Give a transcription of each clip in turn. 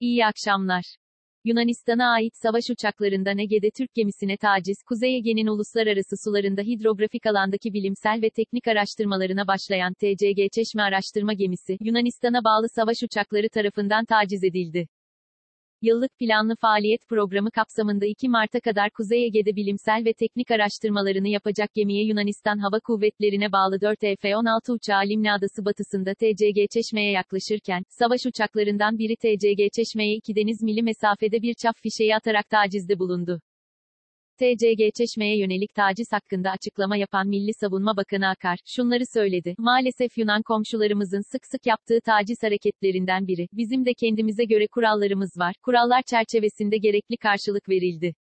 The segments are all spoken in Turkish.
İyi akşamlar. Yunanistan'a ait savaş uçaklarından Ege'de Türk gemisine taciz, Kuzey Ege'nin uluslararası sularında hidrografik alandaki bilimsel ve teknik araştırmalarına başlayan TCG Çeşme Araştırma Gemisi, Yunanistan'a bağlı savaş uçakları tarafından taciz edildi. Yıllık planlı faaliyet programı kapsamında 2 Mart'a kadar Kuzey Ege'de bilimsel ve teknik araştırmalarını yapacak gemiye Yunanistan Hava Kuvvetleri'ne bağlı 4 F-16 uçağı Limna Adası batısında TCG Çeşme'ye yaklaşırken, savaş uçaklarından biri TCG Çeşme'ye 2 deniz mili mesafede bir çap fişeği atarak tacizde bulundu. TCG Çeşme'ye yönelik taciz hakkında açıklama yapan Milli Savunma Bakanı Akar, şunları söyledi. Maalesef Yunan komşularımızın sık sık yaptığı taciz hareketlerinden biri. Bizim de kendimize göre kurallarımız var. Kurallar çerçevesinde gerekli karşılık verildi.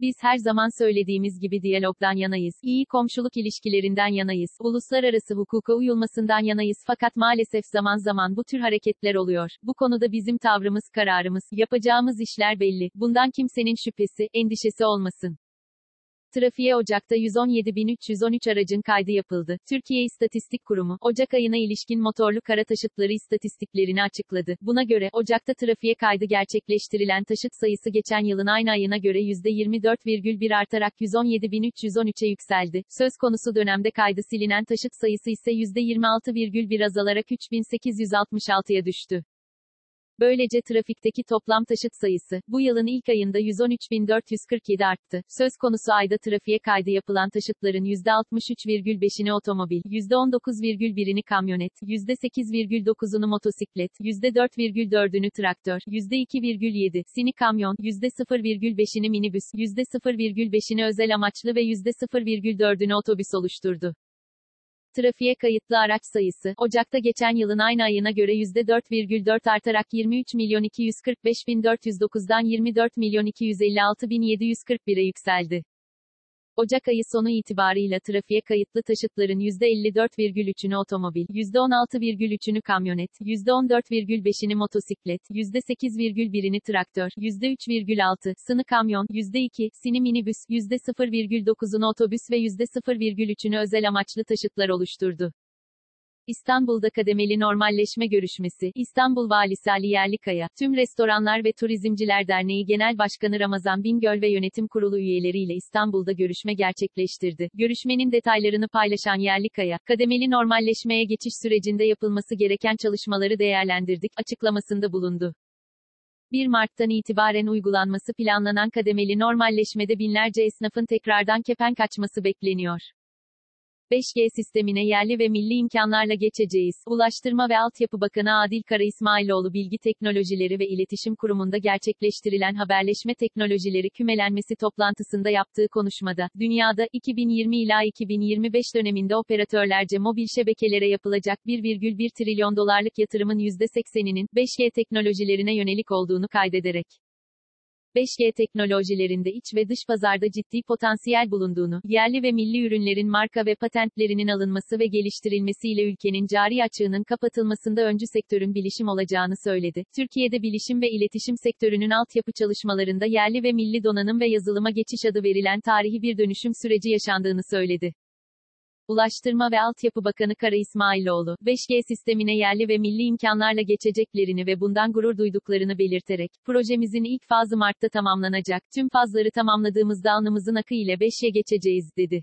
Biz her zaman söylediğimiz gibi diyalogdan yanayız, iyi komşuluk ilişkilerinden yanayız, uluslararası hukuka uyulmasından yanayız fakat maalesef zaman zaman bu tür hareketler oluyor. Bu konuda bizim tavrımız, kararımız, yapacağımız işler belli. Bundan kimsenin şüphesi, endişesi olmasın. Trafiğe Ocak'ta 117.313 aracın kaydı yapıldı. Türkiye İstatistik Kurumu, Ocak ayına ilişkin motorlu kara taşıtları istatistiklerini açıkladı. Buna göre, Ocak'ta trafiğe kaydı gerçekleştirilen taşıt sayısı geçen yılın aynı ayına göre %24,1 artarak 117.313'e yükseldi. Söz konusu dönemde kaydı silinen taşıt sayısı ise %26,1 azalarak 3.866'ya düştü. Böylece trafikteki toplam taşıt sayısı, bu yılın ilk ayında 113.447 arttı. Söz konusu ayda trafiğe kaydı yapılan taşıtların %63,5'ini otomobil, %19,1'ini kamyonet, %8,9'unu motosiklet, %4,4'ünü traktör, %2,7, sini kamyon, %0,5'ini minibüs, %0,5'ini özel amaçlı ve %0,4'ünü otobüs oluşturdu. Trafiğe kayıtlı araç sayısı, Ocak'ta geçen yılın aynı ayına göre %4,4 artarak 23 milyon 245 bin 409'dan 24 milyon 256 bin 741'e yükseldi. Ocak ayı sonu itibarıyla trafiğe kayıtlı taşıtların %54,3'ünü otomobil, %16,3'ünü kamyonet, %14,5'ini motosiklet, %8,1'ini traktör, %3,6, sını kamyon, %2, sini minibüs, %0,9'unu otobüs ve %0,3'ünü özel amaçlı taşıtlar oluşturdu. İstanbul'da kademeli normalleşme görüşmesi, İstanbul Valisi Ali Yerlikaya, tüm Restoranlar ve Turizmciler Derneği Genel Başkanı Ramazan Bingöl ve Yönetim Kurulu üyeleriyle İstanbul'da görüşme gerçekleştirdi. Görüşmenin detaylarını paylaşan Yerlikaya, kademeli normalleşmeye geçiş sürecinde yapılması gereken çalışmaları değerlendirdik, açıklamasında bulundu. 1 Mart'tan itibaren uygulanması planlanan kademeli normalleşmede binlerce esnafın tekrardan kepen kaçması bekleniyor. 5G sistemine yerli ve milli imkanlarla geçeceğiz. Ulaştırma ve Altyapı Bakanı Adil Kara İsmailoğlu Bilgi Teknolojileri ve İletişim Kurumu'nda gerçekleştirilen haberleşme teknolojileri kümelenmesi toplantısında yaptığı konuşmada, dünyada 2020 ila 2025 döneminde operatörlerce mobil şebekelere yapılacak 1,1 trilyon dolarlık yatırımın %80'inin 5G teknolojilerine yönelik olduğunu kaydederek 5G teknolojilerinde iç ve dış pazarda ciddi potansiyel bulunduğunu, yerli ve milli ürünlerin marka ve patentlerinin alınması ve geliştirilmesiyle ülkenin cari açığının kapatılmasında öncü sektörün bilişim olacağını söyledi. Türkiye'de bilişim ve iletişim sektörünün altyapı çalışmalarında yerli ve milli donanım ve yazılıma geçiş adı verilen tarihi bir dönüşüm süreci yaşandığını söyledi. Ulaştırma ve Altyapı Bakanı Kara İsmailoğlu, 5G sistemine yerli ve milli imkanlarla geçeceklerini ve bundan gurur duyduklarını belirterek, projemizin ilk fazı Mart'ta tamamlanacak, tüm fazları tamamladığımızda alnımızın akı ile 5G geçeceğiz, dedi.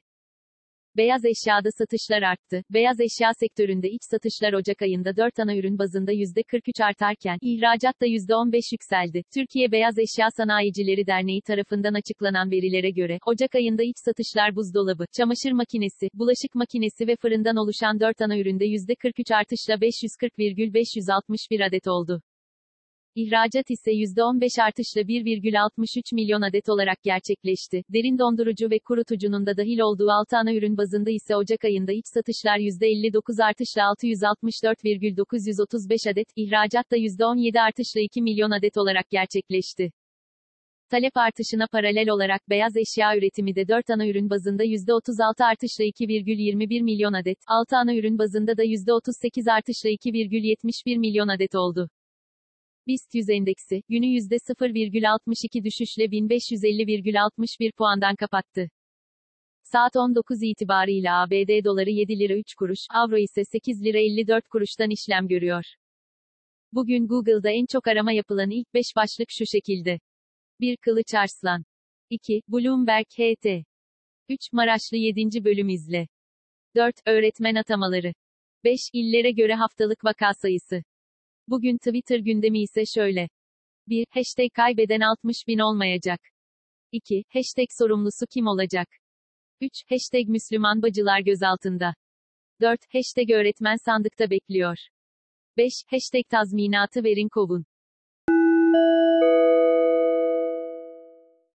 Beyaz eşyada satışlar arttı. Beyaz eşya sektöründe iç satışlar Ocak ayında 4 ana ürün bazında %43 artarken, ihracat da %15 yükseldi. Türkiye Beyaz Eşya Sanayicileri Derneği tarafından açıklanan verilere göre, Ocak ayında iç satışlar buzdolabı, çamaşır makinesi, bulaşık makinesi ve fırından oluşan 4 ana üründe %43 artışla 540,561 adet oldu. İhracat ise %15 artışla 1,63 milyon adet olarak gerçekleşti. Derin dondurucu ve kurutucunun da dahil olduğu 6 ana ürün bazında ise Ocak ayında iç satışlar %59 artışla 664,935 adet, ihracat da %17 artışla 2 milyon adet olarak gerçekleşti. Talep artışına paralel olarak beyaz eşya üretimi de 4 ana ürün bazında %36 artışla 2,21 milyon adet, 6 ana ürün bazında da %38 artışla 2,71 milyon adet oldu. BIST 100 endeksi, günü %0,62 düşüşle 1550,61 puandan kapattı. Saat 19 itibarıyla ABD doları 7 lira 3 kuruş, avro ise 8 lira 54 kuruştan işlem görüyor. Bugün Google'da en çok arama yapılan ilk 5 başlık şu şekilde. 1. Kılıç Arslan. 2. Bloomberg HT. 3. Maraşlı 7. bölüm izle. 4. Öğretmen atamaları. 5. İllere göre haftalık vaka sayısı. Bugün Twitter gündemi ise şöyle. 1. Hashtag kaybeden 60 bin olmayacak. 2. Hashtag sorumlusu kim olacak? 3. Hashtag Müslüman bacılar gözaltında. 4. Hashtag öğretmen sandıkta bekliyor. 5. Hashtag tazminatı verin kovun.